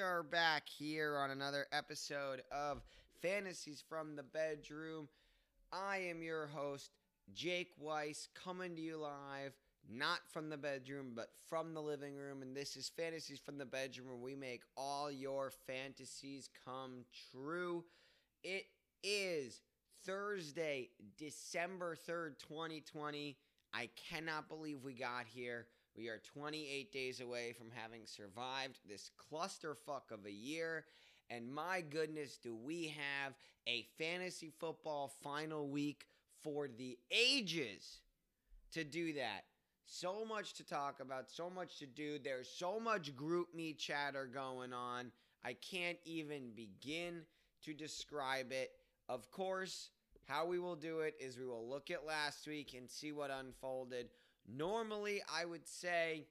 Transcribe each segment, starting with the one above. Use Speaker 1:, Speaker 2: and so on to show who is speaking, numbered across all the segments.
Speaker 1: we are back here on another episode of Fantasies from the Bedroom. I am your host, Jake Weiss, coming to you live, not from the bedroom, but from the living room. And this is Fantasies from the Bedroom, where we make all your fantasies come true. It is Thursday, December 3rd, 2020. I cannot believe we got here. We are 28 days away from having survived this clusterfuck of a year. And my goodness, do we have a fantasy football final week for the ages to do that? So much to talk about, so much to do. There's so much GroupMe chatter going on. I can't even begin to describe it. Of course, how we will do it is we will look at last week and see what unfolded. Normally, I would say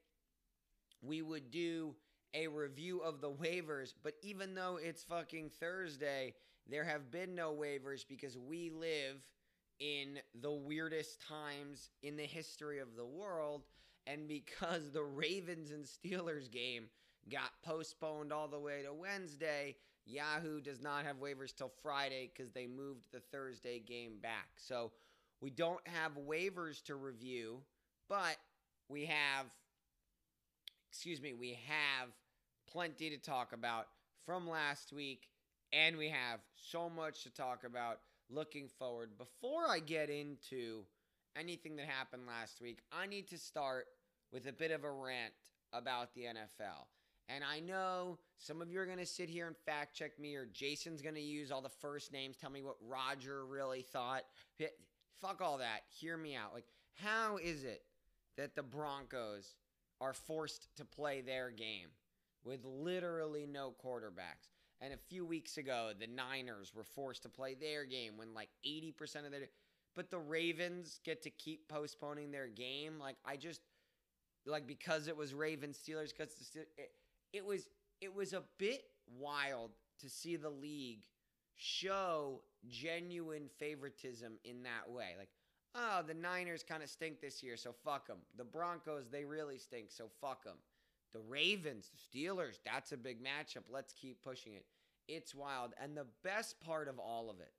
Speaker 1: we would do a review of the waivers, but even though it's fucking Thursday, there have been no waivers because we live in the weirdest times in the history of the world. And because the Ravens and Steelers game got postponed all the way to Wednesday, Yahoo does not have waivers till Friday because they moved the Thursday game back. So we don't have waivers to review but we have, excuse me, we have plenty to talk about from last week, and we have so much to talk about looking forward. Before I get into anything that happened last week, I need to start with a bit of a rant about the NFL. And I know some of you are going to sit here and fact check me, or Jason's going to use all the first names, tell me what Roger really thought. Fuck all that. Hear me out. Like, how is it that the Broncos are forced to play their game with literally no quarterbacks. And a few weeks ago, the Niners were forced to play their game when like 80% of their. But the Ravens get to keep postponing their game. Like, I just. Like, because it was Ravens Steelers, because the Steelers, it, it was it was a bit wild to see the league show genuine favoritism in that way. Like, oh, the Niners kind of stink this year, so fuck them. The Broncos, they really stink, so fuck them. The Ravens, the Steelers, that's a big matchup. Let's keep pushing it. It's wild. And the best part of all of it,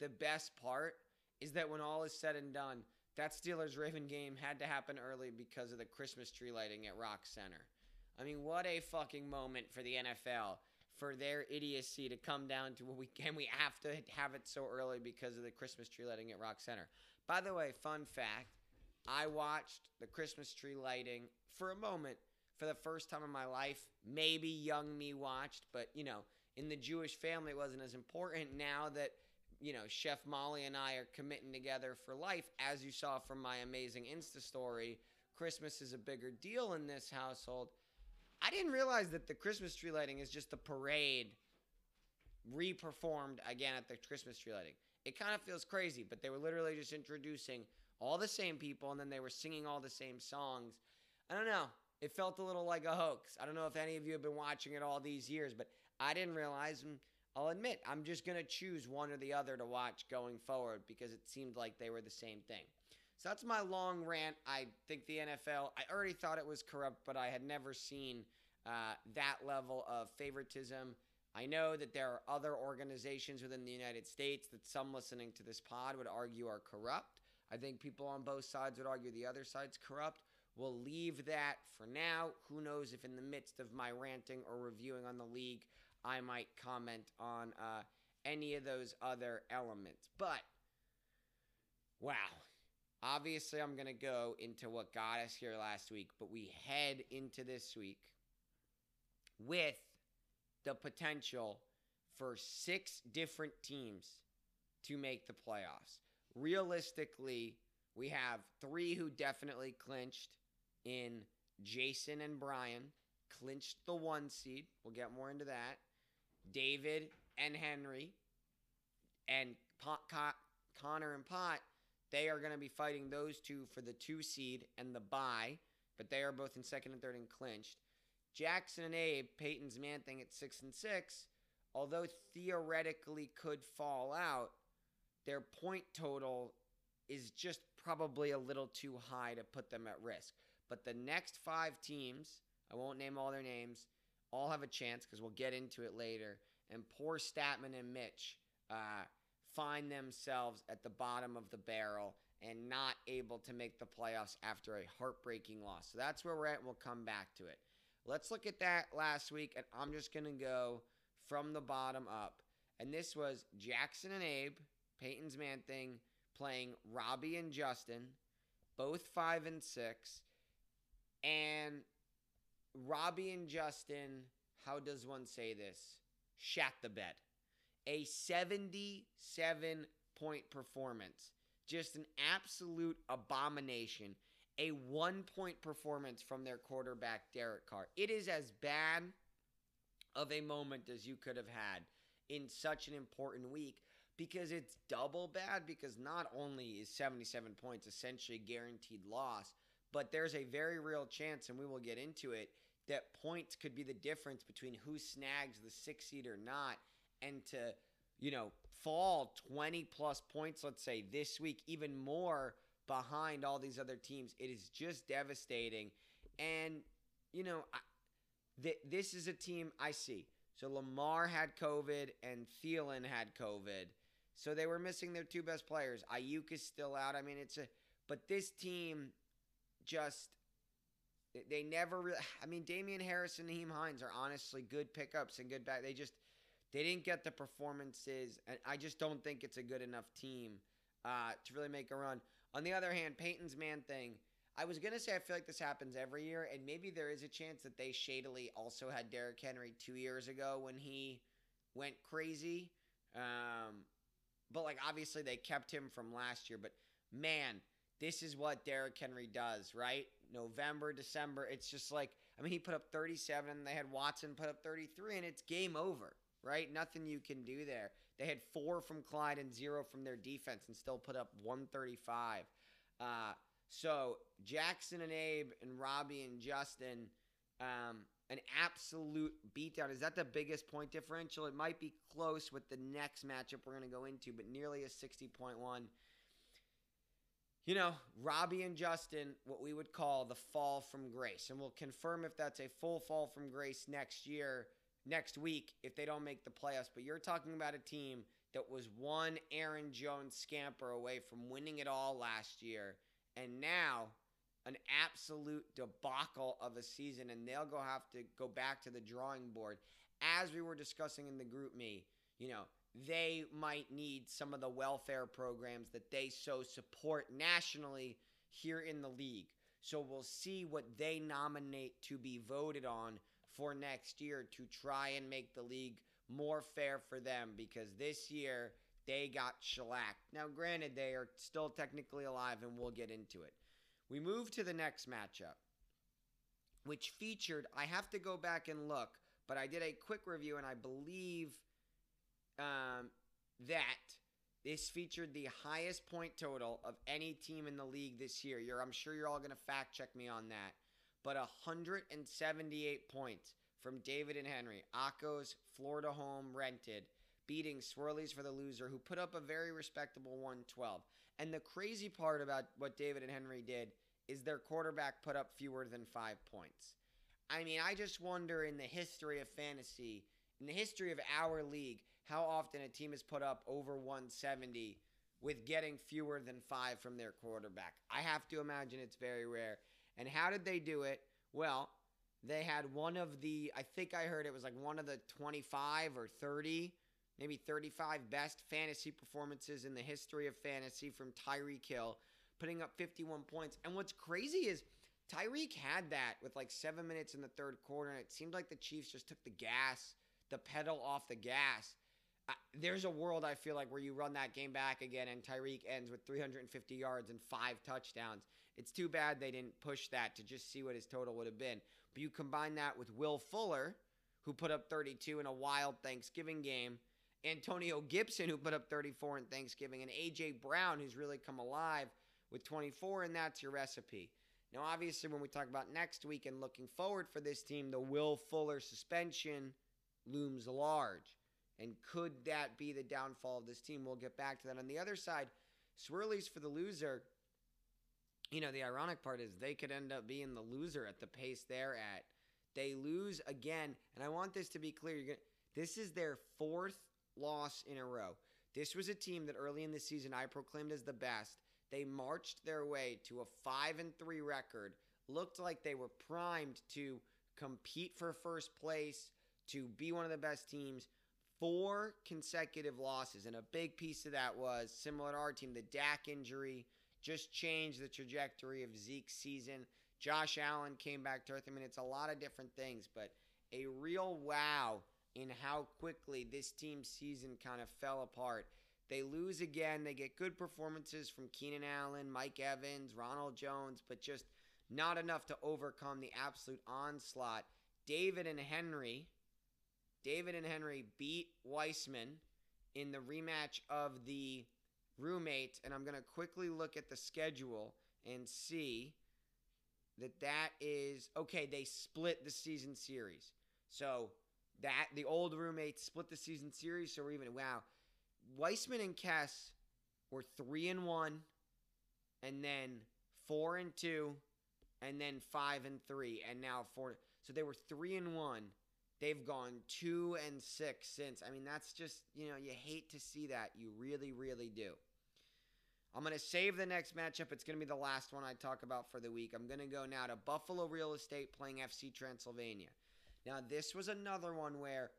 Speaker 1: the best part is that when all is said and done, that Steelers Raven game had to happen early because of the Christmas tree lighting at Rock Center. I mean, what a fucking moment for the NFL for their idiocy to come down to what we can we have to have it so early because of the Christmas tree lighting at Rock Center. By the way, fun fact I watched the Christmas tree lighting for a moment for the first time in my life. Maybe young me watched, but you know, in the Jewish family, it wasn't as important. Now that, you know, Chef Molly and I are committing together for life, as you saw from my amazing Insta story, Christmas is a bigger deal in this household. I didn't realize that the Christmas tree lighting is just a parade reperformed again at the Christmas tree lighting it kind of feels crazy, but they were literally just introducing all the same people and then they were singing all the same songs. I don't know. It felt a little like a hoax. I don't know if any of you have been watching it all these years, but I didn't realize. And I'll admit, I'm just going to choose one or the other to watch going forward because it seemed like they were the same thing. So that's my long rant. I think the NFL, I already thought it was corrupt, but I had never seen uh, that level of favoritism I know that there are other organizations within the United States that some listening to this pod would argue are corrupt. I think people on both sides would argue the other side's corrupt. We'll leave that for now. Who knows if in the midst of my ranting or reviewing on the league, I might comment on uh, any of those other elements. But, wow. Obviously, I'm going to go into what got us here last week, but we head into this week with the potential for six different teams to make the playoffs. Realistically, we have three who definitely clinched in Jason and Brian, clinched the one seed. We'll get more into that. David and Henry, and Pot, Connor and Pot, they are going to be fighting those two for the two seed and the bye, but they are both in second and third and clinched. Jackson and Abe, Peyton's man thing at six and six, although theoretically could fall out, their point total is just probably a little too high to put them at risk. But the next five teams, I won't name all their names, all have a chance because we'll get into it later. And poor Statman and Mitch uh, find themselves at the bottom of the barrel and not able to make the playoffs after a heartbreaking loss. So that's where we're at. We'll come back to it. Let's look at that last week, and I'm just going to go from the bottom up. And this was Jackson and Abe, Peyton's Man Thing, playing Robbie and Justin, both five and six. And Robbie and Justin, how does one say this? Shat the bed. A 77 point performance. Just an absolute abomination. A one point performance from their quarterback, Derek Carr. It is as bad of a moment as you could have had in such an important week because it's double bad because not only is 77 points essentially a guaranteed loss, but there's a very real chance, and we will get into it, that points could be the difference between who snags the six seed or not. And to, you know, fall 20 plus points, let's say, this week, even more behind all these other teams, it is just devastating. And, you know, I, th- this is a team I see. So Lamar had COVID and Thielen had COVID. So they were missing their two best players. Aiyuk is still out. I mean, it's a but this team just they never really. I mean, Damien Harris and Nyheim Hines are honestly good pickups and good back. They just they didn't get the performances, and I just don't think it's a good enough team uh, to really make a run. On the other hand, Peyton's man thing. I was gonna say I feel like this happens every year, and maybe there is a chance that they shadily also had Derrick Henry two years ago when he went crazy. Um, but like obviously they kept him from last year. But man, this is what Derrick Henry does, right? November, December, it's just like I mean he put up 37 and they had Watson put up 33 and it's game over, right? Nothing you can do there. They had 4 from Clyde and 0 from their defense and still put up 135. Uh so Jackson and Abe and Robbie and Justin um an absolute beatdown. Is that the biggest point differential? It might be close with the next matchup we're going to go into, but nearly a 60.1. You know, Robbie and Justin, what we would call the fall from grace. And we'll confirm if that's a full fall from grace next year, next week, if they don't make the playoffs. But you're talking about a team that was one Aaron Jones scamper away from winning it all last year. And now an absolute debacle of a season, and they'll go have to go back to the drawing board. As we were discussing in the group me, you know, they might need some of the welfare programs that they so support nationally here in the league. So we'll see what they nominate to be voted on for next year to try and make the league more fair for them because this year they got shellacked. Now, granted, they are still technically alive, and we'll get into it. We move to the next matchup, which featured, I have to go back and look, but I did a quick review and I believe um, that this featured the highest point total of any team in the league this year. You're, I'm sure you're all going to fact check me on that. But 178 points from David and Henry. Akko's Florida home rented, beating Swirlies for the loser, who put up a very respectable 112. And the crazy part about what David and Henry did is their quarterback put up fewer than five points. I mean, I just wonder in the history of fantasy, in the history of our league, how often a team has put up over 170 with getting fewer than five from their quarterback. I have to imagine it's very rare. And how did they do it? Well, they had one of the, I think I heard it was like one of the 25 or 30 maybe 35 best fantasy performances in the history of fantasy from Tyreek Hill, putting up 51 points. And what's crazy is Tyreek had that with like seven minutes in the third quarter, and it seemed like the Chiefs just took the gas, the pedal off the gas. There's a world I feel like where you run that game back again, and Tyreek ends with 350 yards and five touchdowns. It's too bad they didn't push that to just see what his total would have been. But you combine that with Will Fuller, who put up 32 in a wild Thanksgiving game Antonio Gibson, who put up 34 in Thanksgiving, and A.J. Brown, who's really come alive with 24, and that's your recipe. Now, obviously, when we talk about next week and looking forward for this team, the Will Fuller suspension looms large. And could that be the downfall of this team? We'll get back to that. On the other side, Swirlies for the loser. You know, the ironic part is they could end up being the loser at the pace they're at. They lose again, and I want this to be clear. Gonna, this is their fourth loss in a row. This was a team that early in the season I proclaimed as the best. They marched their way to a 5 and 3 record. Looked like they were primed to compete for first place, to be one of the best teams. Four consecutive losses, and a big piece of that was similar to our team, the Dak injury just changed the trajectory of Zeke's season. Josh Allen came back to earth. I mean, it's a lot of different things, but a real wow in how quickly this team's season kind of fell apart. They lose again. They get good performances from Keenan Allen, Mike Evans, Ronald Jones, but just not enough to overcome the absolute onslaught. David and Henry, David and Henry beat Weisman in the rematch of the roommate, and I'm going to quickly look at the schedule and see that that is okay. They split the season series, so that the old roommates split the season series, so we're even. Wow, Weisman and Kess were three and one, and then four and two, and then five and three, and now four. So they were three and one. They've gone two and six since. I mean, that's just you know you hate to see that. You really, really do. I'm going to save the next matchup. It's going to be the last one I talk about for the week. I'm going to go now to Buffalo Real Estate playing FC Transylvania. Now, this was another one where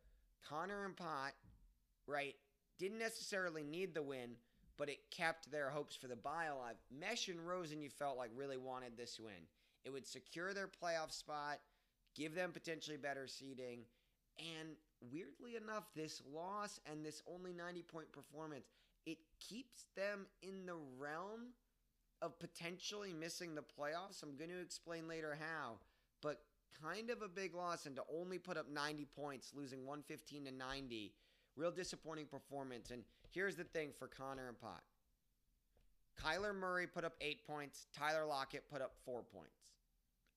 Speaker 1: Connor and Pot, right, didn't necessarily need the win, but it kept their hopes for the bye alive. Mesh and Rosen, you felt like really wanted this win. It would secure their playoff spot, give them potentially better seeding, and weirdly enough, this loss and this only 90 point performance it keeps them in the realm of potentially missing the playoffs. I'm going to explain later how, but kind of a big loss and to only put up 90 points, losing 115 to 90. Real disappointing performance. And here's the thing for Connor and Pot Kyler Murray put up eight points, Tyler Lockett put up four points.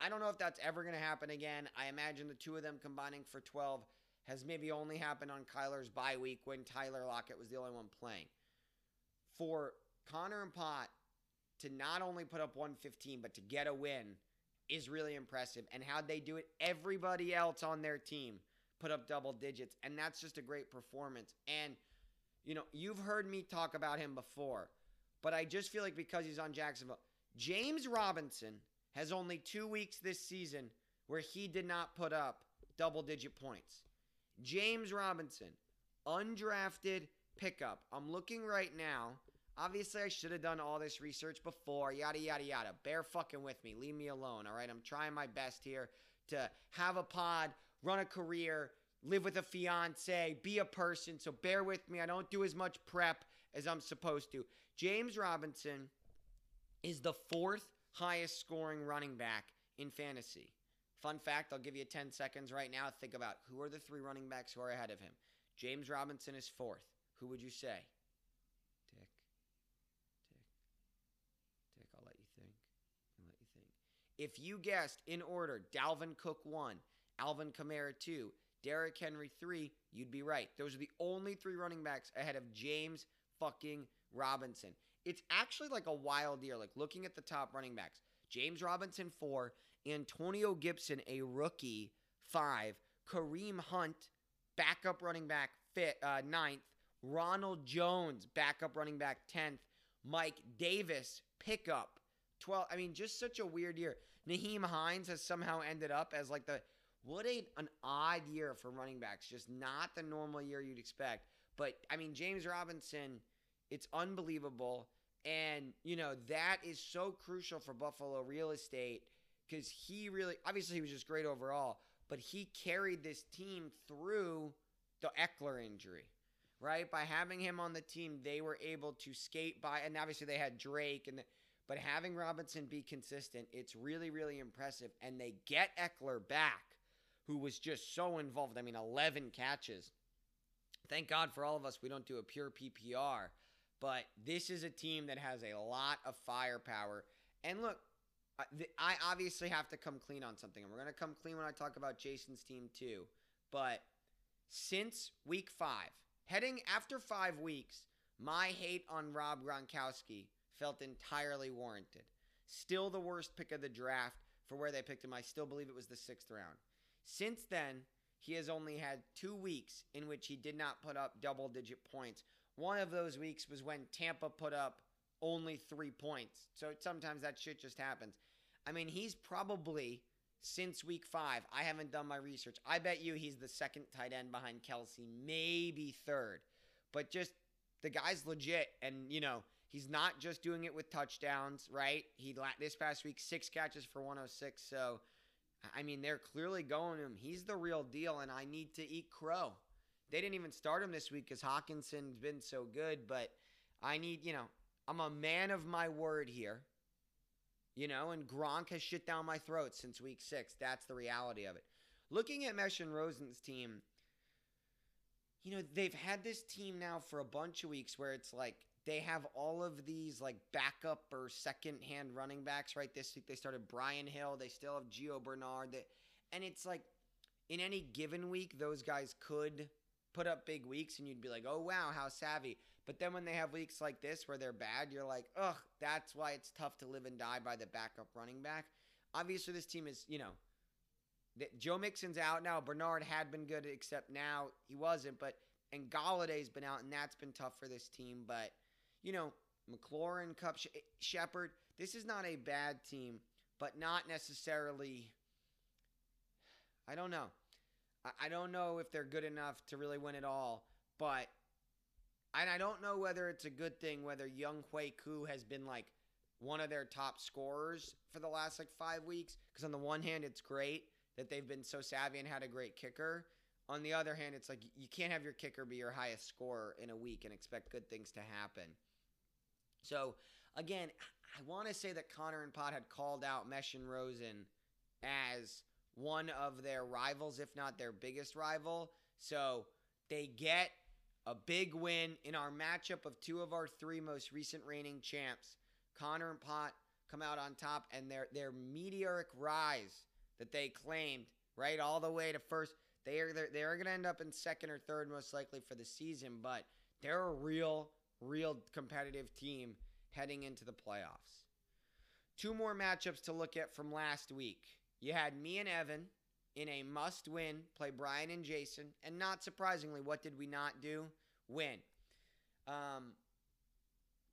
Speaker 1: I don't know if that's ever going to happen again. I imagine the two of them combining for 12 has maybe only happened on Kyler's bye week when Tyler Lockett was the only one playing for Connor and Pot to not only put up 115, but to get a win is really impressive. And how'd they do it? Everybody else on their team put up double digits. And that's just a great performance. And, you know, you've heard me talk about him before, but I just feel like because he's on Jacksonville, James Robinson has only two weeks this season where he did not put up double digit points. James Robinson, undrafted pickup. I'm looking right now Obviously, I should have done all this research before, yada, yada, yada. Bear fucking with me. Leave me alone, all right? I'm trying my best here to have a pod, run a career, live with a fiance, be a person. So bear with me. I don't do as much prep as I'm supposed to. James Robinson is the fourth highest scoring running back in fantasy. Fun fact, I'll give you 10 seconds right now. Think about who are the three running backs who are ahead of him. James Robinson is fourth. Who would you say? Dick. Dick. Dick, I'll let you think. I'll let you think. If you guessed in order Dalvin Cook 1, Alvin Kamara 2, Derrick Henry 3, you'd be right. Those are the only three running backs ahead of James fucking Robinson. It's actually like a wild year. Like looking at the top running backs James Robinson 4, Antonio Gibson, a rookie, 5, Kareem Hunt, backup running back, fit, uh, ninth, Ronald Jones, backup running back, 10th, Mike Davis, pickup, 12. I mean, just such a weird year. Nyheim Hines has somehow ended up as like the what a an odd year for running backs. Just not the normal year you'd expect. But I mean, James Robinson, it's unbelievable. And, you know, that is so crucial for Buffalo real estate because he really, obviously, he was just great overall, but he carried this team through the Ekeler injury, right? By having him on the team, they were able to skate by, and obviously they had Drake and the, but having Robinson be consistent, it's really, really impressive. And they get Ekeler back, who was just so involved. I mean, 11 catches. Thank God for all of us, we don't do a pure PPR. But this is a team that has a lot of firepower. And look, I obviously have to come clean on something. And we're going to come clean when I talk about Jason's team too. But since week five, heading after five weeks, my hate on Rob Gronkowski felt entirely warranted. Still the worst pick of the draft for where they picked him. I still believe it was the sixth round. Since then, he has only had two weeks in which he did not put up double digit points. One of those weeks was when Tampa put up only three points. So sometimes that shit just happens. I mean, he's probably since week five. I haven't done my research. I bet you he's the second tight end behind Kelce, maybe third. But just the guy's legit, and you know he's not just doing it with touchdowns, right? He this past week six catches for 106. So I mean, they're clearly going him. He's the real deal, and I need to eat crow. They didn't even start him this week because Hockenson's been so good, but I need, you know, I'm a man of my word here. You know, and Gronk has shit down my throat since week six. That's the reality of it. Looking at Mesh and Rosen's team, you know, they've had this team now for a bunch of weeks where it's like they have all of these like backup or second hand running backs, right? This week they started Brian Hill. They still have Gio Bernard. They, and it's like in any given week, those guys could put up big weeks and you'd be like, oh, wow, how savvy. But then when they have weeks like this where they're bad, you're like, ugh, that's why it's tough to live and die by the backup running back. Obviously, this team is, you know, Joe Mixon's out now. Bernard had been good, except now he wasn't. But and Golladay's been out, and that's been tough for this team. But you know, McLaurin, Kupp, Shepard. This is not a bad team, but not necessarily. I don't know. I don't know if they're good enough to really win it all, but and I don't know whether it's a good thing whether Younghoe Koo has been like one of their top scorers for the last like five weeks. Because on the one hand, it's great that they've been so savvy and had a great kicker. On the other hand, it's like you can't have your kicker be your highest scorer in a week and expect good things to happen. So again, I want to say that Connor and Pot had called out Mesh and Rosen as one of their rivals, if not their biggest rival. So they get a big win in our matchup of two of our three most recent reigning champs. Connor and Pot come out on top, and their their meteoric rise that they claimed right all the way to first. They are they're, they're going to end up in second or third most likely for the season, but they're a real real competitive team heading into the playoffs. Two more matchups to look at from last week. You had me and Evan in a must win, play Brian and Jason. And not surprisingly, what did we not do? Win. Um,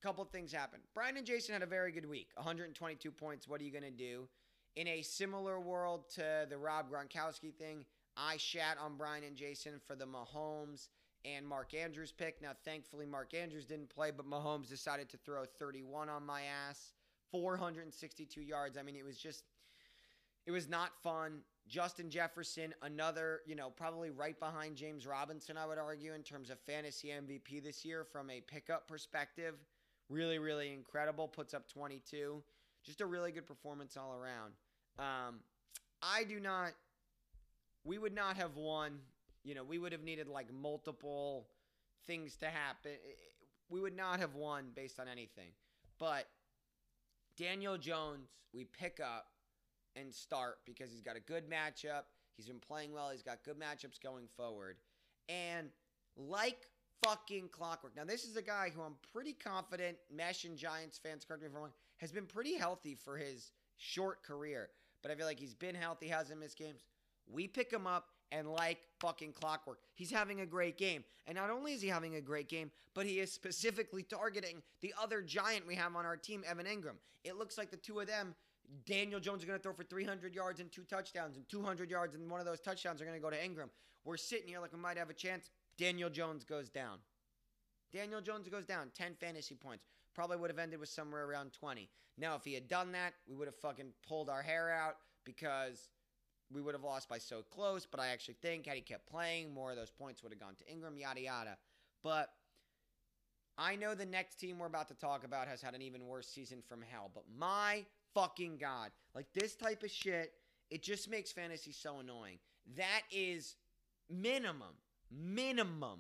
Speaker 1: couple things happened. Brian and Jason had a very good week 122 points. What are you going to do? In a similar world to the Rob Gronkowski thing, I shat on Brian and Jason for the Mahomes and Mark Andrews pick. Now, thankfully, Mark Andrews didn't play, but Mahomes decided to throw 31 on my ass, 462 yards. I mean, it was just, it was not fun. Justin Jefferson, another, you know, probably right behind James Robinson, I would argue, in terms of fantasy MVP this year from a pickup perspective. Really, really incredible. Puts up 22. Just a really good performance all around. Um, I do not, we would not have won you know, we would have needed like multiple things to happen. We would not have won based on anything. But Daniel Jones, we pick up and start because he's got a good matchup. He's been playing well. He's got good matchups going forward. And like fucking clockwork. Now, this is a guy who I'm pretty confident, Mesh and Giants fans, correct me if I'm wrong, has been pretty healthy for his short career. But I feel like he's been healthy, hasn't missed games. We pick him up and like fucking clockwork. He's having a great game. And not only is he having a great game, but he is specifically targeting the other giant we have on our team, Evan Engram. It looks like the two of them, Daniel Jones is going to throw for 300 yards and two touchdowns, and 200 yards, and one of those touchdowns are going to go to Engram. We're sitting here like we might have a chance. Daniel Jones goes down. Daniel Jones goes down 10 fantasy points. Probably would have ended with somewhere around 20. Now, if he had done that, we would have fucking pulled our hair out because we would have lost by so close, but I actually think had he kept playing, more of those points would have gone to Engram, yada yada. But I know the next team we're about to talk about has had an even worse season from hell, but my fucking god, like this type of shit, it just makes fantasy so annoying. That is minimum, minimum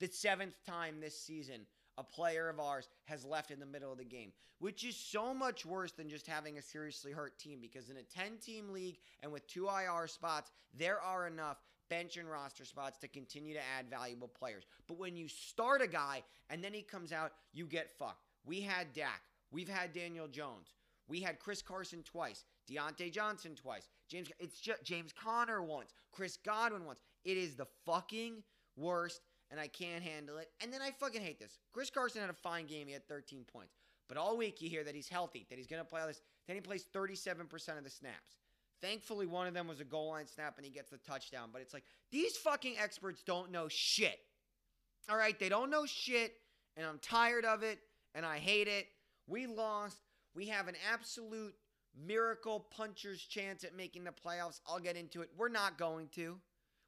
Speaker 1: the seventh time this season a player of ours has left in the middle of the game, which is so much worse than just having a seriously hurt team because in a 10 team league and with two IR spots, there are enough bench and roster spots to continue to add valuable players. But when you start a guy and then he comes out, you get fucked. We had Dak. We've had Daniel Jones. We had Chris Carson twice. Diontae Johnson twice. James it's just James Conner once. Chris Godwin once. It is the fucking worst, and I can't handle it. And then I fucking hate this. Chris Carson had a fine game. He had 13 points. But all week you hear that he's healthy, that he's gonna play all this. Then he plays 37% of the snaps. Thankfully, one of them was a goal line snap and he gets the touchdown. But it's like, these fucking experts don't know shit. All right, they don't know shit, and I'm tired of it, and I hate it. We lost. We have an absolute miracle puncher's chance at making the playoffs. I'll get into it. We're not going to.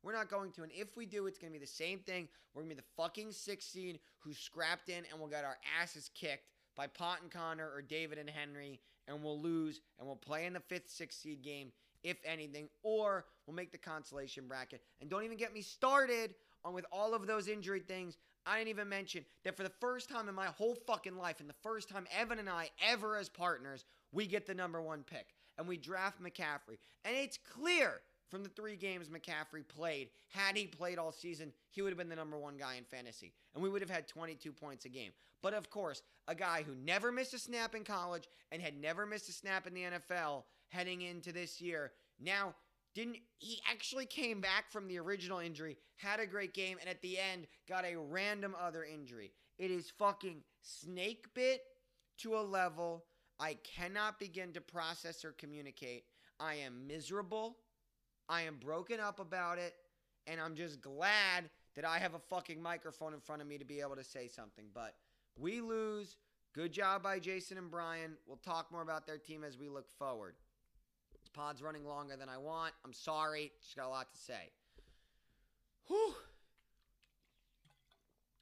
Speaker 1: We're not going to. And if we do, it's going to be the same thing. We're going to be the fucking 16 who scrapped in and we'll get our asses kicked by Pot and Connor or David and Henry, and we'll lose and we'll play in the fifth, sixth seed game, if anything, or we'll make the consolation bracket. And don't even get me started on with all of those injury things. I didn't even mention that for the first time in my whole fucking life, and the first time Evan and I ever as partners, we get the number one pick and we draft McCaffrey. And it's clear from the three games McCaffrey played, had he played all season, he would have been the number one guy in fantasy. And we would have had 22 points a game. But of course, a guy who never missed a snap in college and had never missed a snap in the NFL heading into this year, now didn't he actually came back from the original injury, had a great game, and at the end got a random other injury. It is fucking snake bit to a level I cannot begin to process or communicate. I am miserable. I am broken up about it. And I'm just glad that I have a fucking microphone in front of me to be able to say something. But we lose. Good job by Jason and Brian. We'll talk more about their team as we look forward. This pod's running longer than I want. I'm sorry. Just got a lot to say. Whew.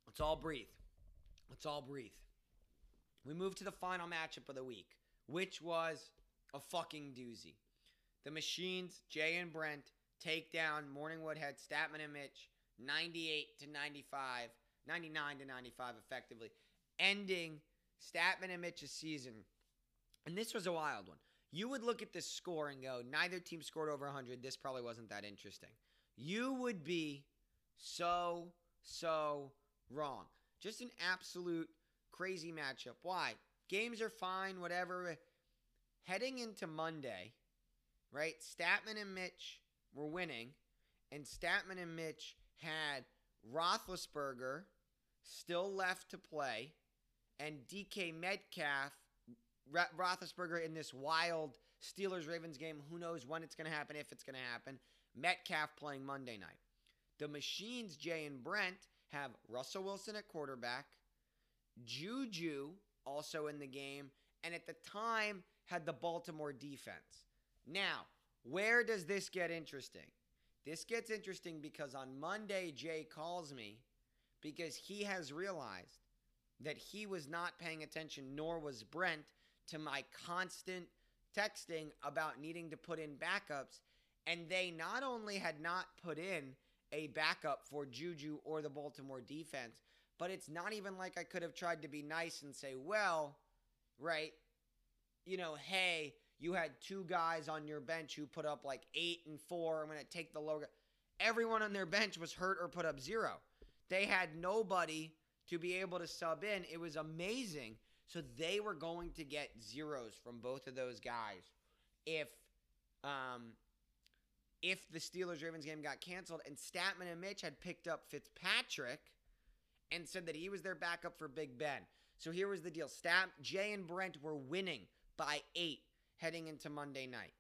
Speaker 1: Let's all breathe. Let's all breathe. We move to the final matchup of the week, which was a fucking doozy. The Machines, Jay and Brent, take down Morning Woodhead, Statman and Mitch, 98 to 95, 99 to 95 effectively, ending Statman and Mitch's season. And this was a wild one. You would look at this score and go, neither team scored over 100. This probably wasn't that interesting. You would be so, so wrong. Just an absolute crazy matchup. Why? Games are fine, whatever. Heading into Monday, right? Statman and Mitch were winning, and Statman and Mitch had Roethlisberger still left to play, and DK Metcalf, Roethlisberger in this wild Steelers Ravens game. Who knows when it's going to happen, if it's going to happen. Metcalf playing Monday night. The Machines, Jay and Brent, have Russell Wilson at quarterback, Juju also in the game, and at the time had the Baltimore defense. Now, where does this get interesting? This gets interesting because on Monday, Jay calls me because he has realized that he was not paying attention, nor was Brent, to my constant texting about needing to put in backups. And they not only had not put in a backup for Juju or the Baltimore defense, but it's not even like I could have tried to be nice and say, well, right, you know, hey, you had two guys on your bench who put up like eight and four. I'm going to take the logo. Everyone on their bench was hurt or put up zero. They had nobody to be able to sub in. It was amazing. So they were going to get zeros from both of those guys if um if the Steelers Ravens game got canceled and Statman and Mitch had picked up Fitzpatrick and said that he was their backup for Big Ben. So here was the deal. Stat Jay and Brent were winning by 8 heading into Monday night.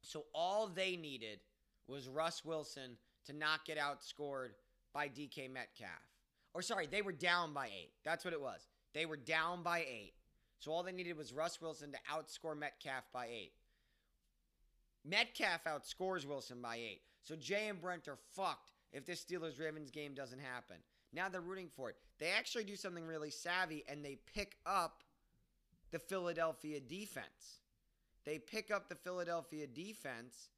Speaker 1: So all they needed was Russ Wilson to not get outscored by DK Metcalf. Or sorry, they were down by 8. That's what it was. They were down by 8. So all they needed was Russ Wilson to outscore Metcalf by 8. Metcalf outscores Wilson by 8. So Jay and Brent are fucked if this Steelers Ravens game doesn't happen. Now they're rooting for it. They actually do something really savvy and they pick up the Philadelphia defense. They pick up the Philadelphia defense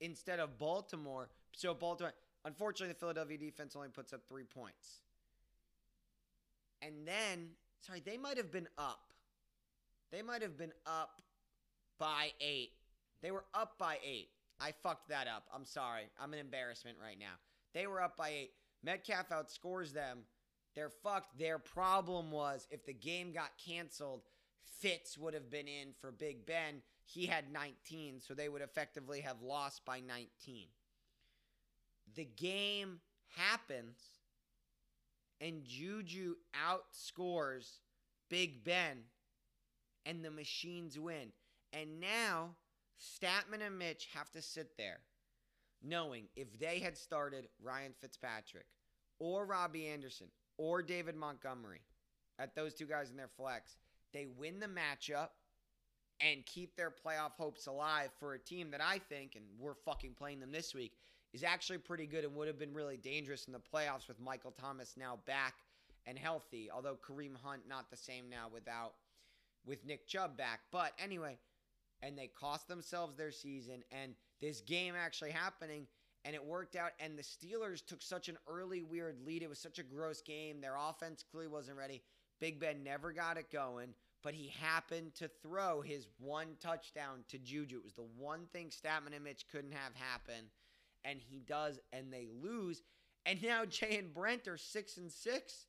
Speaker 1: instead of Baltimore. So Baltimore, unfortunately, the Philadelphia defense only puts up three points. And then, sorry, they might have been up. They might have been up by eight. They were up by eight. I fucked that up. I'm sorry. I'm an embarrassment right now. They were up by eight. Metcalf outscores them. They're fucked. Their problem was if the game got canceled, Fitz would have been in for Big Ben. he had 19, so they would effectively have lost by 19. The game happens, and Juju outscores Big Ben, and the machines win. And now Statman and Mitch have to sit there knowing if they had started Ryan Fitzpatrick or Robbie Anderson or David Montgomery at those two guys in their flex, they win the matchup and keep their playoff hopes alive for a team that I think, and we're fucking playing them this week, is actually pretty good and would have been really dangerous in the playoffs with Michael Thomas now back and healthy. Although Kareem Hunt not the same now without with Nick Chubb back. But anyway, and they cost themselves their season and this game actually happening and it worked out and the Steelers took such an early weird lead. It was such a gross game. Their offense clearly wasn't ready. Big Ben never got it going but he happened to throw his one touchdown to Juju. It was the one thing Statman and Mitch couldn't have happen, and he does, and they lose. And now Jay and Brent are six and six,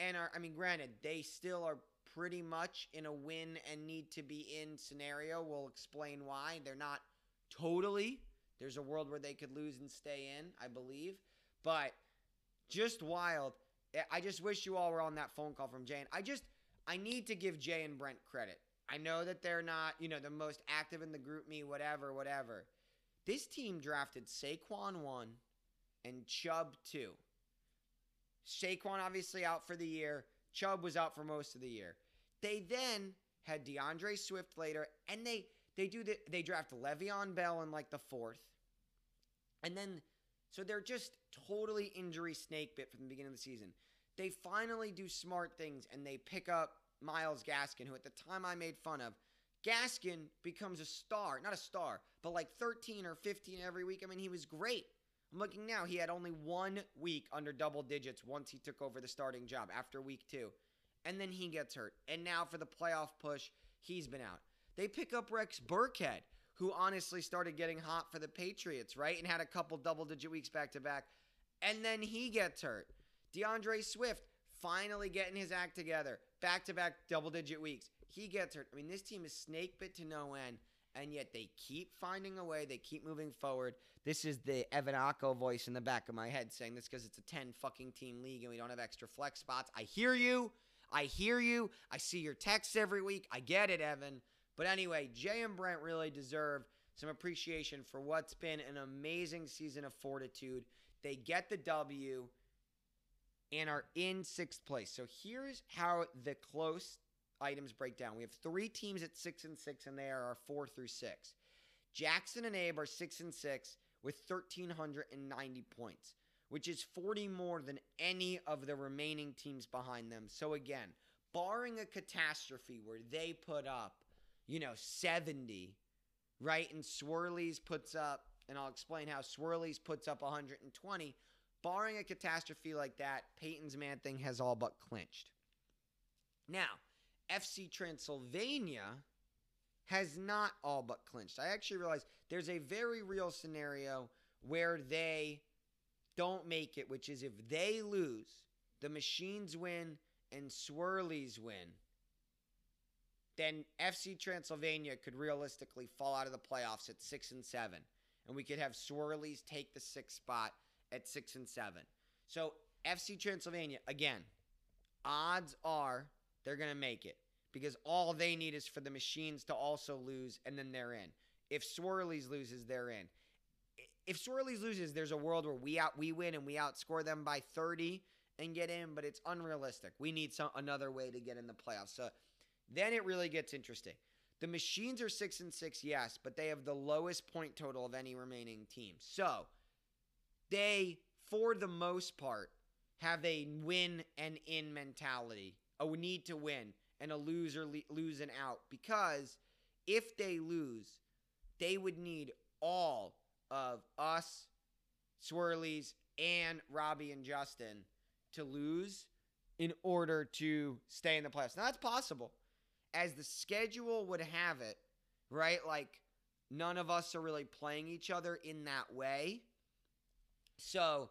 Speaker 1: and are I mean, granted, they still are pretty much in a win and need to be in scenario. We'll explain why they're not totally. There's a world where they could lose and stay in, I believe, but just wild. I just wish you all were on that phone call from Jay. And I just I need to give Jay and Brent credit. I know that they're not, you know, the most active in the group me, whatever, whatever. This team drafted Saquon 1 and Chubb 2. Saquon obviously out for the year. Chubb was out for most of the year. They then had D'Andre Swift later, and they they do the, they draft Le'Veon Bell in like the fourth, and then so they're just totally injury snake bit from the beginning of the season they finally do smart things and they pick up Myles Gaskin, who at the time I made fun of. Gaskin becomes a star, not a star, but like 13 or 15 every week. I mean, he was great. I'm looking now, he had only one week under double digits once he took over the starting job after week two. And then he gets hurt. And now for the playoff push, he's been out. They pick up Rex Burkhead, who honestly started getting hot for the Patriots, right? And had a couple double digit weeks back to back. And then he gets hurt. D'Andre Swift finally getting his act together. Back to back double digit weeks. He gets hurt. I mean, this team is snake bit to no end, and yet they keep finding a way. They keep moving forward. This is the Evan Akko voice in the back of my head saying this because it's a 10 fucking team league and we don't have extra flex spots. I hear you. I hear you. I see your texts every week. I get it, Evan. But anyway, Jay and Brent really deserve some appreciation for what's been an amazing season of fortitude. They get the W and are in sixth place. So here's how the close items break down. We have three teams at six and six, and they are our four through six. Jackson and Abe are six and six with 1,390 points, which is 40 more than any of the remaining teams behind them. So again, barring a catastrophe where they put up, you know, 70, right? And Swirlies puts up, and I'll explain how Swirlies puts up 120 barring a catastrophe like that, Peyton's man thing has all but clinched. Now, FC Transylvania has not all but clinched. I actually realize there's a very real scenario where they don't make it, which is if they lose, the machines win and swirlies win, then FC Transylvania could realistically fall out of the playoffs at six and seven. And we could have swirlies take the sixth spot at six and seven. So FC Transylvania, again, odds are they're going to make it because all they need is for the machines to also lose and then they're in. If Swirlies loses, they're in. If Swirlies loses, there's a world where we out we win and we outscore them by 30 and get in, but it's unrealistic. We need some another way to get in the playoffs. So then it really gets interesting. The machines are 6 and 6, yes, but they have the lowest point total of any remaining team. So, they, for the most part, have a win and in mentality, a need to win, and a loser le- lose and out. Because if they lose, they would need all of us, Swirlies, and Robbie and Justin to lose in order to stay in the playoffs. Now, that's possible. As the schedule would have it, right? Like, none of us are really playing each other in that way. So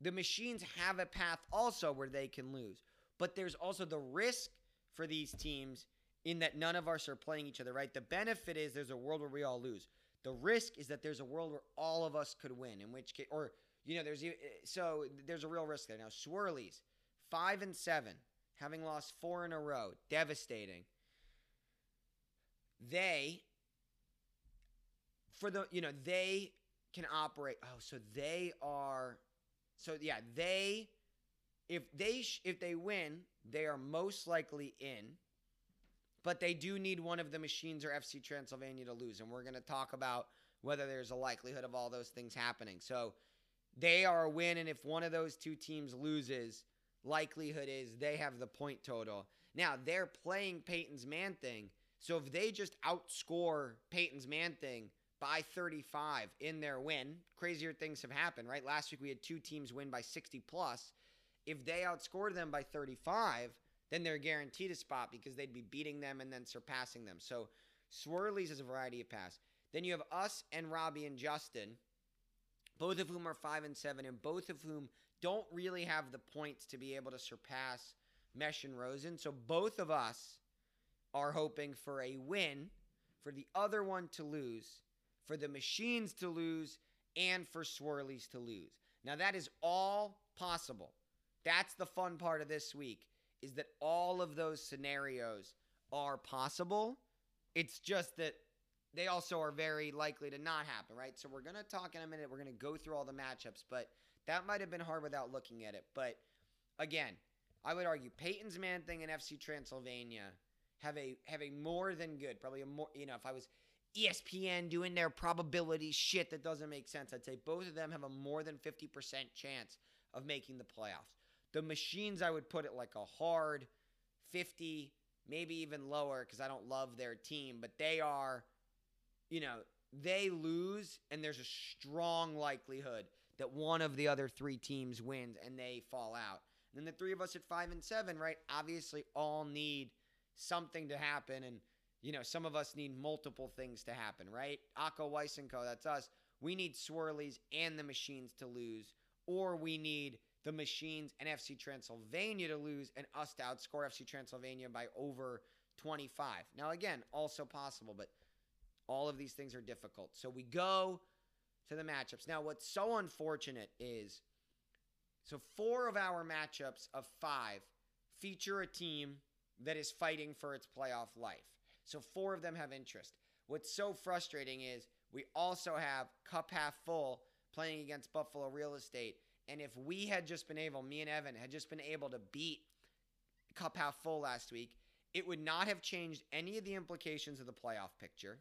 Speaker 1: the machines have a path also where they can lose. But there's also the risk for these teams in that none of us are playing each other, right? The benefit is there's a world where we all lose. The risk is that there's a world where all of us could win, in which case, or you know, there's eh, so there's a real risk there. Now, Swirlies, five and seven, having lost four in a row, devastating. They, for the you know, they can operate. Oh, so they are, so yeah, they, if they sh- if they win, they are most likely in but they do need one of the machines or FC Transylvania to lose. And we're going to talk about whether there's a likelihood of all those things happening. So they are a win. And if one of those two teams loses, likelihood is they have the point total. Now, they're playing Peyton's Man Thing. So if they just outscore Peyton's Man Thing by 35 in their win, crazier things have happened, right? Last week we had two teams win by 60 plus. If they outscored them by 35, then they're guaranteed a spot because they'd be beating them and then surpassing them. So Swirlies is a variety of pass. Then you have us and Robbie and Justin, both of whom are five and seven, and both of whom don't really have the points to be able to surpass Mesh and Rosen. So both of us are hoping for a win, for the other one to lose, for the machines to lose, and for Swirlies to lose. Now that is all possible. That's the fun part of this week is that all of those scenarios are possible. It's just that they also are very likely to not happen, right? So we're going to talk in a minute. We're going to go through all the matchups, but that might have been hard without looking at it. But again, I would argue Peyton's Man Thing and FC Transylvania have a have a more than good, probably a more, you know, if I was ESPN doing their probability shit that doesn't make sense, I'd say both of them have a more than 50% chance of making the playoffs. The machines, I would put it like a hard 50, maybe even lower because I don't love their team, but they are, you know, they lose and there's a strong likelihood that one of the other three teams wins and they fall out. And then the three of us at five and seven, right? Obviously, all need something to happen, and you know, some of us need multiple things to happen, right? Akko Weiss and Co. That's us. We need swirlies and the machines to lose, or we need the Machines and FC Transylvania to lose and us to outscore FC Transylvania by over 25. Now, again, also possible, but all of these things are difficult. So we go to the matchups. Now, what's so unfortunate is so four of our matchups of five feature a team that is fighting for its playoff life. So four of them have interest. What's so frustrating is we also have Cup Half Full playing against Buffalo Real Estate and if we had just been able, me and Evan had just been able to beat Cup Half Full last week, it would not have changed any of the implications of the playoff picture.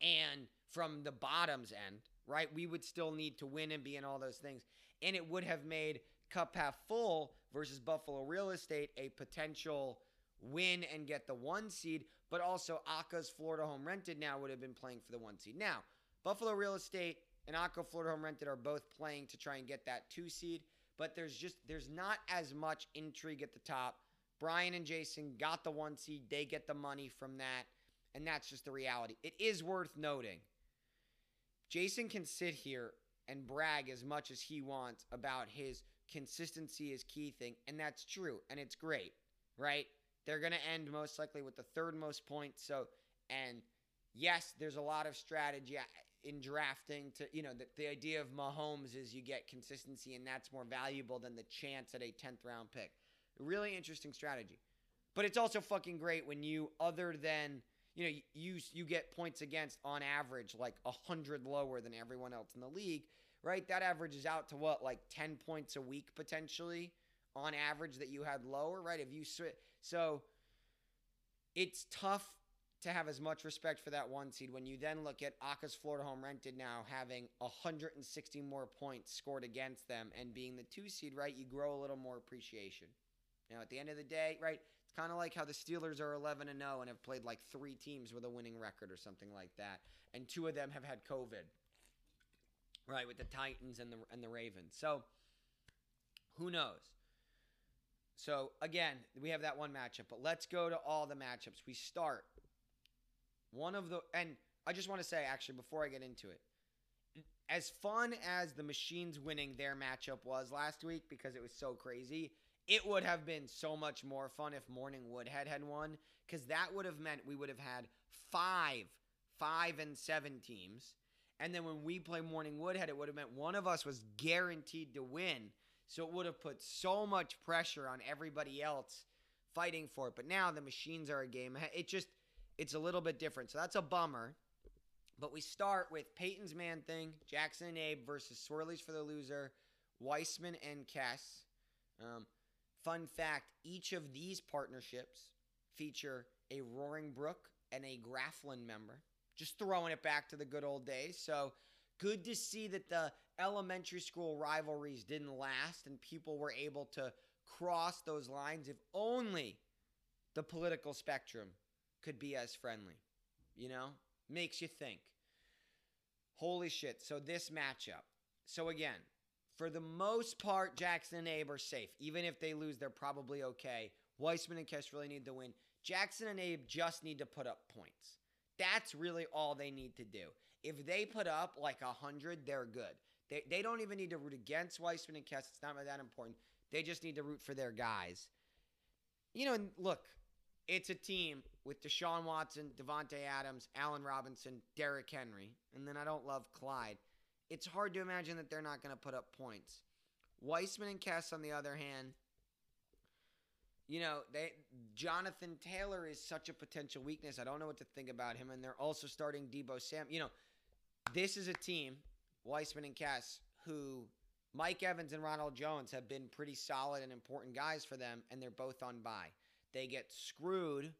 Speaker 1: And from the bottom's end, right, we would still need to win and be in all those things. And it would have made Cup Half Full versus Buffalo Real Estate a potential win and get the one seed, but also Aka's Florida Home Rented now would have been playing for the one seed. Now, Buffalo Real Estate and Akko Florida Home Rented are both playing to try and get that two seed, but there's just there's not as much intrigue at the top. Brian and Jason got the one seed, they get the money from that, and that's just the reality. It is worth noting. Jason can sit here and brag as much as he wants about his consistency is key thing, and that's true, and it's great, right? They're going to end most likely with the third most points. So, and yes, there's a lot of strategy in drafting to you know the, the idea of Mahomes is you get consistency and that's more valuable than the chance at a 10th round pick. Really interesting strategy. But it's also fucking great when you other than you know you you get points against on average like 100 lower than everyone else in the league, right? That averages out to what like 10 points a week potentially on average that you had lower, right? If you so it's tough to have as much respect for that one seed when you then look at Aka's Florida Home Rented now having 160 more points scored against them and being the two seed, right? You grow a little more appreciation. Now, at the end of the day, right, it's kind of like how the Steelers are 11 and 0 and have played like three teams with a winning record or something like that, and two of them have had COVID, right, with the Titans and the and the Ravens. So, who knows? So again, we have that one matchup, but let's go to all the matchups. We start one of the and I just want to say actually before I get into it, as fun as the machines winning their matchup was last week because it was so crazy, It would have been so much more fun if Morning Woodhead had won, because that would have meant we would have had five, five and seven teams. And then when we play Morning Woodhead, it would have meant one of us was guaranteed to win. So it would have put so much pressure on everybody else fighting for it. But now the machines are a game. It just, it's a little bit different. So that's a bummer. But we start with Peyton's Man Thing, Jackson and Abe versus Swirlies for the loser, Weissman and Kess. Um, fun fact each of these partnerships feature a Roaring Brook and a Grafflin member. Just throwing it back to the good old days. So good to see that the elementary school rivalries didn't last and people were able to cross those lines if only the political spectrum could be as friendly. You know? Makes you think. Holy shit. So this matchup. So again, for the most part, Jackson and Abe are safe. Even if they lose, they're probably okay. Weissman and Kess really need to win. Jackson and Abe just need to put up points. That's really all they need to do. If they put up like 100, they're good. They, they don't even need to root against Weissman and Kess. It's not that important. They just need to root for their guys. You know, and look, it's a team with Deshaun Watson, Davante Adams, Allen Robinson, Derrick Henry, and then I don't love Clyde. It's hard to imagine that they're not going to put up points. Weissman and Kess, on the other hand, you know, they Jonathan Taylor is such a potential weakness. I don't know what to think about him, and they're also starting Deebo Sam. You know, this is a team, Weissman and Kess, who Mike Evans and Ronald Jones have been pretty solid and important guys for them, and they're both on bye. They get screwed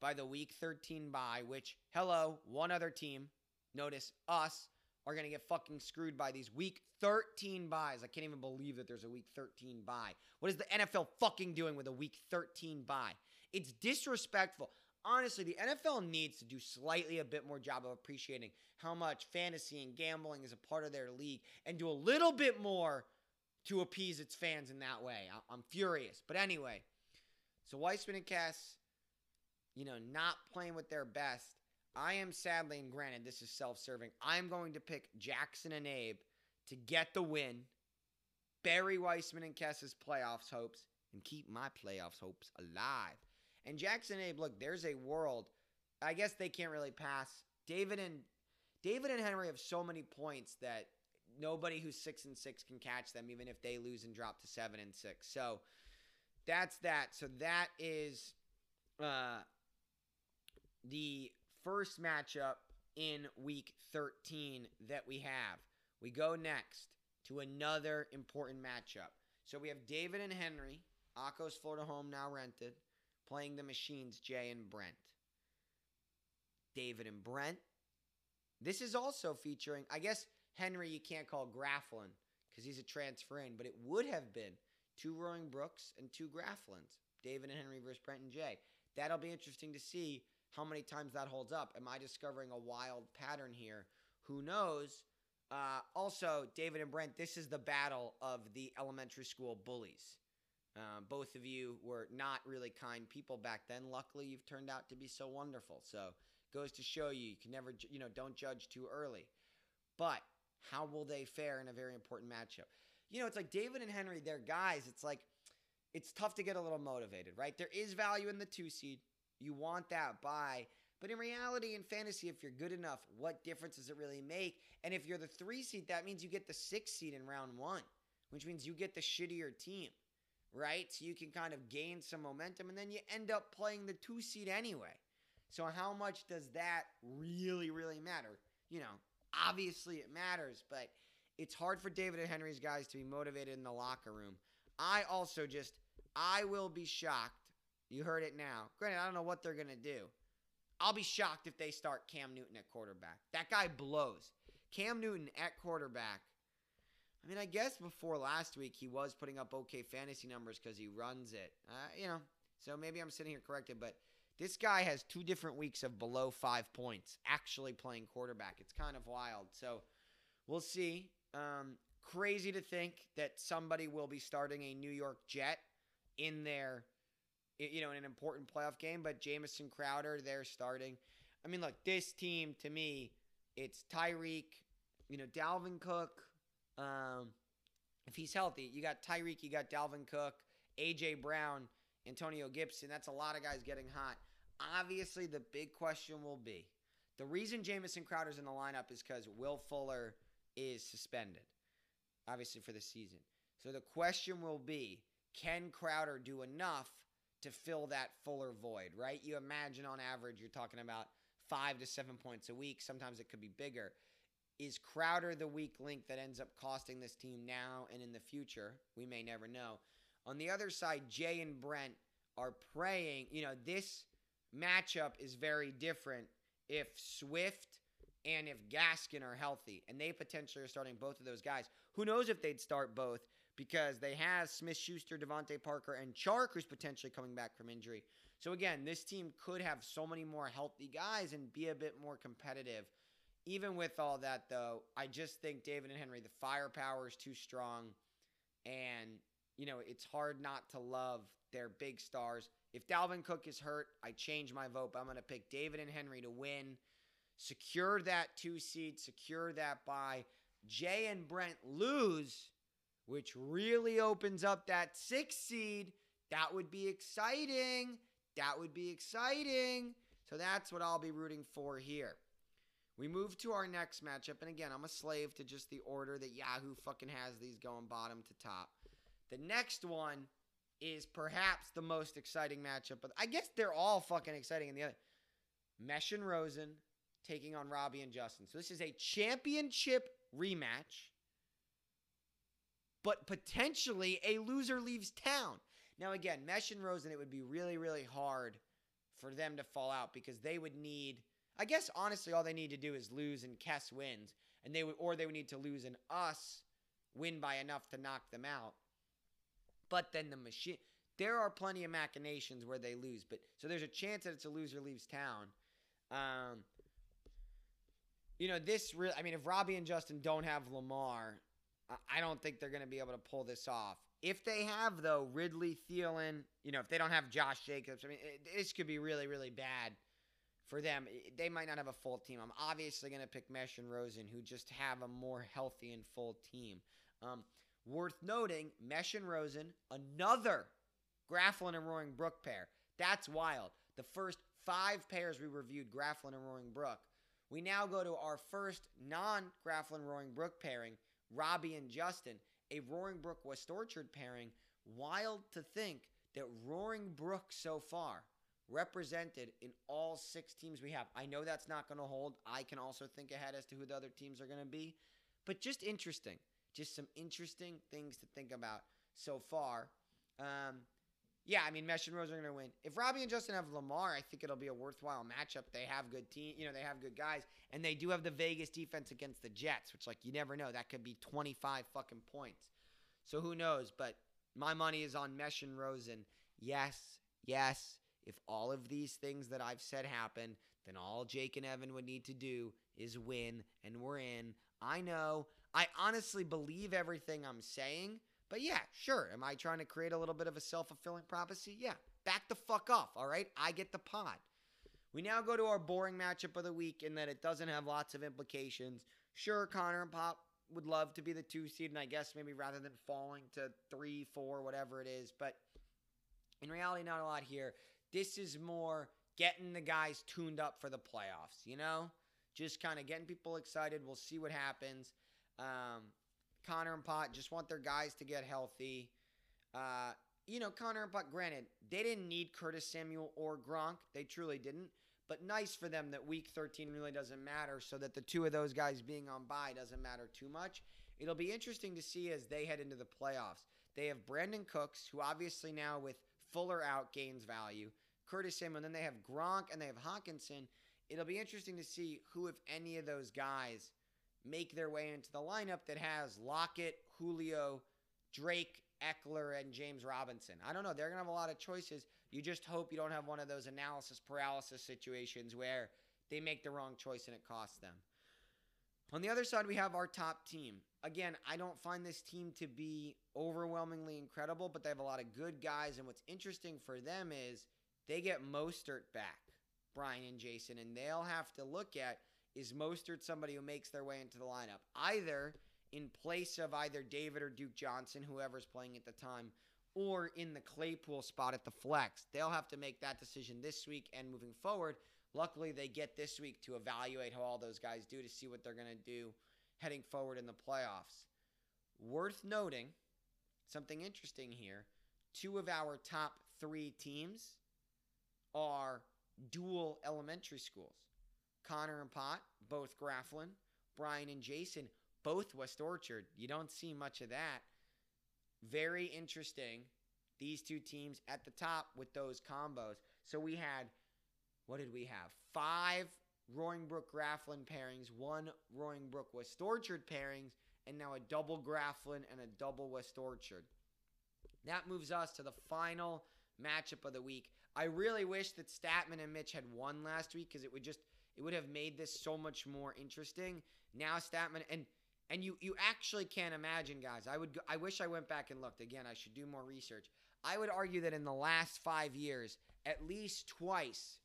Speaker 1: by the week 13 bye, which, hello, one other team, notice us, are going to get fucking screwed by these week 13 byes. I can't even believe that there's a week 13 bye. What is the NFL fucking doing with a week 13 bye? It's disrespectful. Honestly, the NFL needs to do slightly a bit more job of appreciating how much fantasy and gambling is a part of their league and do a little bit more to appease its fans in that way. I'm furious. But anyway, so Weissman and Kess, you know, not playing with their best. I am sadly, and granted, this is self serving, I'm going to pick Jackson and Abe to get the win, bury Weissman and Kess's playoffs hopes, and keep my playoffs hopes alive. And Jackson and Abe, look, there's a world. I guess they can't really pass. David and David and Henry have so many points that nobody who's six and six can catch them, even if they lose and drop to seven and six. So that's that. So that is uh, the first matchup in week 13 that we have. We go next to another important matchup. So we have David and Henry, Akko's Florida home now rented, playing the Machines, Jay and Brent. David and Brent. This is also featuring, I guess Henry you can't call Grafflin because he's a transfer in, but it would have been two Roaring Brooks and two Grafflins. David and Henry versus Brent and Jay. That'll be interesting to see how many times that holds up. Am I discovering a wild pattern here? Who knows? Uh, also, David and Brent, this is the battle of the elementary school bullies. Uh, both of you were not really kind people back then. Luckily, you've turned out to be so wonderful. So, goes to show you, you can never, you know, don't judge too early. But how will they fare in a very important matchup? You know, it's like David and Henry, they're guys. It's like, it's tough to get a little motivated, right? There is value in the two seed. You want that bye. But in reality, in fantasy, if you're good enough, what difference does it really make? And if you're the three seed, that means you get the six seed in round one, which means you get the shittier team, right? So you can kind of gain some momentum and then you end up playing the two seed anyway. So how much does that really, really matter? You know, obviously it matters, but it's hard for David and Henry's guys to be motivated in the locker room. I also just, I will be shocked you heard it now. Granted, I don't know what they're going to do. I'll be shocked if they start Cam Newton at quarterback. That guy blows. Cam Newton at quarterback. I mean, I guess before last week he was putting up okay fantasy numbers because he runs it. Uh, you know, so maybe I'm sitting here corrected, but this guy has two different weeks of below five points actually playing quarterback. It's kind of wild. So we'll see. Um, crazy to think that somebody will be starting a New York Jet in their you know, in an important playoff game. But Jamison Crowder, they're starting. I mean, look, this team to me, it's Tyreek, you know, Dalvin Cook. Um, if he's healthy, you got Tyreek, you got Dalvin Cook, AJ Brown, Antonio Gibson. That's a lot of guys getting hot. Obviously, the big question will be the reason Jamison Crowder's in the lineup is because Will Fuller is suspended, obviously, for the season. So the question will be can Crowder do enough to fill that Fuller void, right? You imagine on average, you're talking about five to seven points a week. Sometimes it could be bigger. Is Crowder the weak link that ends up costing this team now and in the future? We may never know. On the other side, Jay and Brent are praying. You know, this matchup is very different if Swift and if Gaskin are healthy, and they potentially are starting both of those guys. Who knows if they'd start both because they have Smith Schuster, DeVante Parker, and Chark, who's potentially coming back from injury. So again, this team could have so many more healthy guys and be a bit more competitive. Even with all that, though, I just think David and Henry, the firepower is too strong. And, you know, it's hard not to love their big stars. If Dalvin Cook is hurt, I change my vote, but I'm going to pick David and Henry to win, secure that two seed, secure that bye. Jay and Brent lose, which really opens up that six seed. That would be exciting. That would be exciting. So that's what I'll be rooting for here. We move to our next matchup, and again, I'm a slave to just the order that Yahoo fucking has these going bottom to top. The next one is perhaps the most exciting matchup, but I guess they're all fucking exciting in the other. Mesh and Rosen taking on Robbie and Justin. So this is a championship rematch, but potentially a loser leaves town. Now, again, Mesh and Rosen, it would be really, really hard for them to fall out because they would need. I guess honestly, all they need to do is lose and Kess wins, and they would, or they would need to lose and us win by enough to knock them out. But then the machine, there are plenty of machinations where they lose, but so there's a chance that it's a loser leaves town. Um, you know, this really, I mean, if Robbie and Justin don't have Lamar, I don't think they're going to be able to pull this off. If they have, though, Ridley, Thielen, you know, if they don't have Josh Jacobs, I mean, it, this could be really, really bad for them. They might not have a full team. I'm obviously going to pick Mesh and Rosen, who just have a more healthy and full team. Um, worth noting, Mesh and Rosen, another Grafflin and Roaring Brook pair. That's wild. The first five pairs we reviewed, Grafflin and Roaring Brook. We now go to our first non Grafflin Roaring Brook pairing, Robbie and Justin a Roaring Brook West Orchard pairing, wild to think that Roaring Brook so far represented in all six teams we have. I know that's not going to hold. I can also think ahead as to who the other teams are going to be, but just interesting. Just some interesting things to think about so far. Um, yeah, I mean, Mesh and Rose are going to win. If Robbie and Justin have Lamar, I think it'll be a worthwhile matchup. They have good team, you know, they have good guys, and they do have the Vegas defense against the Jets, which like you never know, that could be 25 fucking points. So who knows? But my money is on Mesh and Rosen. Yes, yes. If all of these things that I've said happen, then all Jake and Evan would need to do is win, and we're in. I know. I honestly believe everything I'm saying but yeah, sure. Am I trying to create a little bit of a self fulfilling prophecy? Yeah. Back the fuck off, all right? I get the pod. We now go to our boring matchup of the week in that it doesn't have lots of implications. Sure, Connor and Pop would love to be the two seed, and I guess maybe rather than falling to three, four, whatever it is. But in reality, not a lot here. This is more getting the guys tuned up for the playoffs, you know? Just kind of getting people excited. We'll see what happens. Um, Connor and Pot just want their guys to get healthy. Uh, you know, Connor and Pot, granted, they didn't need Curtis Samuel or Gronk. They truly didn't. But nice for them that week 13 really doesn't matter, so that the two of those guys being on bye doesn't matter too much. It'll be interesting to see as they head into the playoffs. They have Brandin Cooks, who obviously now with Fuller out gains value. Curtis Samuel, and then they have Gronk and they have Hockenson. It'll be interesting to see who, if any of those guys, make their way into the lineup that has Lockett, Julio, Drake, Ekeler, and James Robinson. I don't know. They're going to have a lot of choices. You just hope you don't have one of those analysis paralysis situations where they make the wrong choice and it costs them. On the other side, we have our top team. Again, I don't find this team to be overwhelmingly incredible, but they have a lot of good guys. And what's interesting for them is they get Mostert back, Brian and Jason, and they'll have to look at is Mostert somebody who makes their way into the lineup, either in place of either David or Duke Johnson, whoever's playing at the time, or in the Claypool spot at the flex. They'll have to make that decision this week and moving forward. Luckily, they get this week to evaluate how all those guys do to see what they're going to do heading forward in the playoffs. Worth noting, something interesting here two of our top three teams are dual elementary schools. Connor and Pot, both Grafflin. Brian and Jason, both West Orchard. You don't see much of that. Very interesting. These two teams at the top with those combos. So we had, what did we have? Five Roaring Brook Grafflin pairings, one Roaring Brook West Orchard pairings, and now a double Grafflin and a double West Orchard. That moves us to the final matchup of the week. I really wish that Statman and Mitch had won last week because it would just it would have made this so much more interesting. Now Statman and and you you actually can't imagine, guys. I would I wish I went back and looked again. I should do more research. I would argue that in the last five years, at least twice,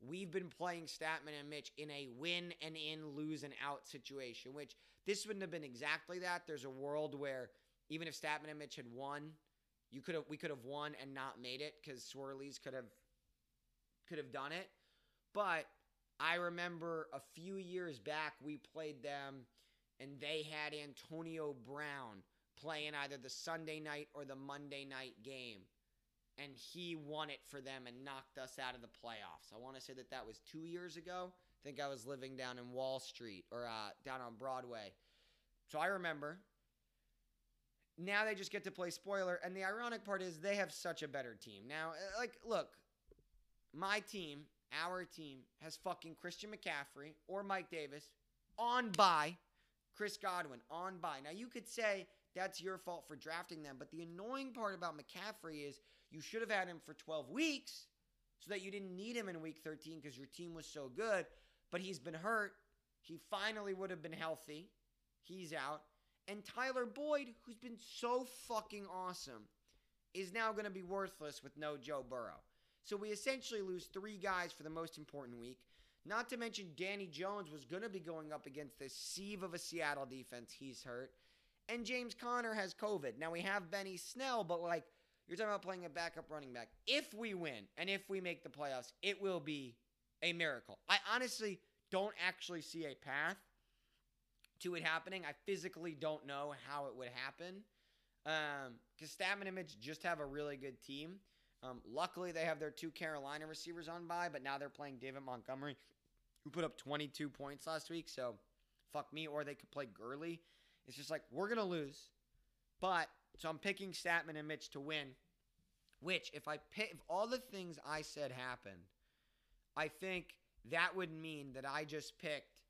Speaker 1: we've been playing Statman and Mitch in a win and in, lose and out situation. Which this wouldn't have been exactly that. There's a world where even if Statman and Mitch had won, you could have we could have won and not made it because Swirlies could have could have done it. But I remember a few years back we played them and they had Antonio Brown playing either the Sunday night or the Monday night game. And he won it for them and knocked us out of the playoffs. I want to say that that was two years ago. I think I was living down in Wall Street or uh, down on Broadway. So I remember now they just get to play spoiler. And the ironic part is they have such a better team. Now, uh, like, look, my team, our team, has fucking Christian McCaffrey or Mike Davis on bye Chris Godwin on bye. Now, you could say that's your fault for drafting them, but the annoying part about McCaffrey is you should have had him for 12 weeks so that you didn't need him in week 13 because your team was so good, but he's been hurt. He finally would have been healthy. He's out. And Tyler Boyd, who's been so fucking awesome, is now going to be worthless with no Joe Burrow. So we essentially lose three guys for the most important week. Not to mention Danny Jones was going to be going up against the sieve of a Seattle defense. He's hurt. And James Conner has COVID. Now we have Benny Snell, but like you're talking about playing a backup running back. If we win and if we make the playoffs, it will be a miracle. I honestly don't actually see a path to it happening. I physically don't know how it would happen. Um, Because Statman and Mitch just have a really good team. Um, luckily, they have their two Carolina receivers on bye, but now they're playing David Montgomery, who put up 22 points last week. So, fuck me. Or they could play Gurley. It's just like, we're going to lose. But, so I'm picking Statman and Mitch to win. Which, if I pick, if all the things I said happened, I think that would mean that I just picked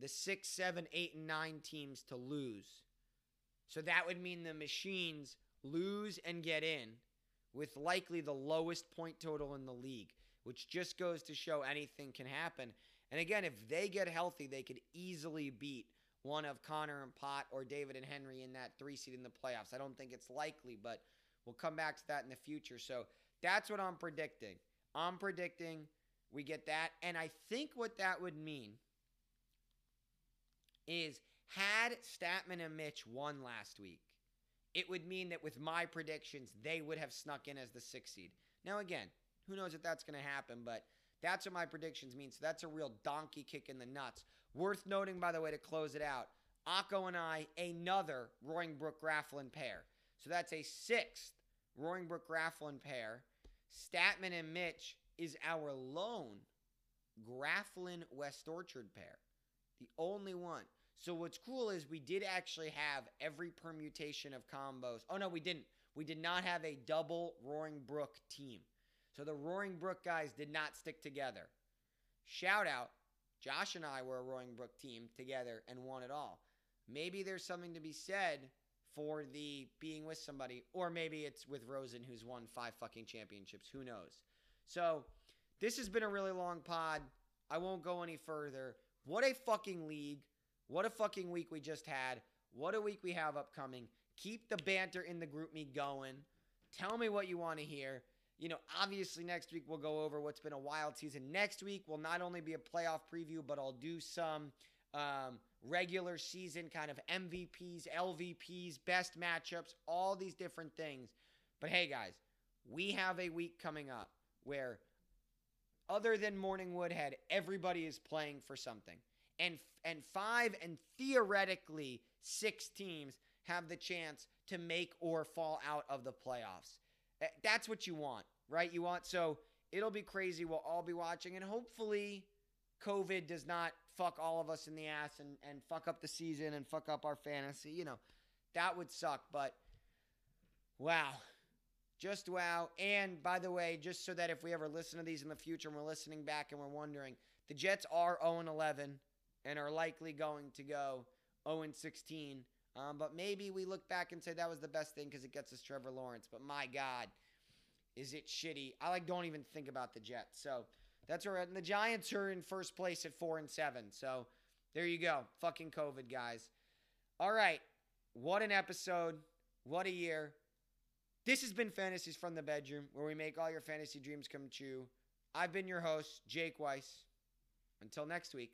Speaker 1: the six, seven, eight, and nine teams to lose. So that would mean the machines lose and get in with likely the lowest point total in the league, which just goes to show anything can happen. And again, if they get healthy, they could easily beat one of Connor and Pot or David and Henry in that three seed in the playoffs. I don't think it's likely, but we'll come back to that in the future. So that's what I'm predicting. I'm predicting we get that. And I think what that would mean is had Statman and Mitch won last week, it would mean that with my predictions, they would have snuck in as the sixth seed. Now, again, who knows if that's going to happen, but that's what my predictions mean. So that's a real donkey kick in the nuts. Worth noting, by the way, to close it out, Akko and I, another Roaring Brook Grafflin pair. So that's a sixth Roaring Brook Grafflin pair. Statman and Mitch is our lone Grafflin West Orchard pair. The only one. So what's cool is we did actually have every permutation of combos. Oh no, we didn't. We did not have a double Roaring Brook team. So the Roaring Brook guys did not stick together. Shout out, Josh and I were a Roaring Brook team together and won it all. Maybe there's something to be said for the being with somebody, or maybe it's with Rosen who's won five fucking championships. Who knows? So this has been a really long pod. I won't go any further. What a fucking league. What a fucking week we just had. What a week we have upcoming. Keep the banter in the GroupMe going. Tell me what you want to hear. You know, obviously next week we'll go over what's been a wild season. Next week will not only be a playoff preview, but I'll do some um, regular season kind of MVPs, LVPs, best matchups, all these different things. But hey, guys, we have a week coming up where, other than Morning Woodhead, everybody is playing for something. And, and five and theoretically six teams have the chance to make or fall out of the playoffs. That's what you want, right? You want so it'll be crazy. We'll all be watching, and hopefully, COVID does not fuck all of us in the ass and, and fuck up the season and fuck up our fantasy. You know, that would suck. But wow, just wow. And by the way, just so that if we ever listen to these in the future and we're listening back and we're wondering, the Jets are 0 11 and are likely going to go 0 16. Um, but maybe we look back and say that was the best thing because it gets us Trevor Lawrence. But my God, is it shitty? I like don't even think about the Jets. So that's all right. And the Giants are in first place at four and seven. So there you go. Fucking COVID, guys. All right. What an episode. What a year. This has been Fantasies from the Bedroom, where we make all your fantasy dreams come true. I've been your host, Jake Weiss. Until next week.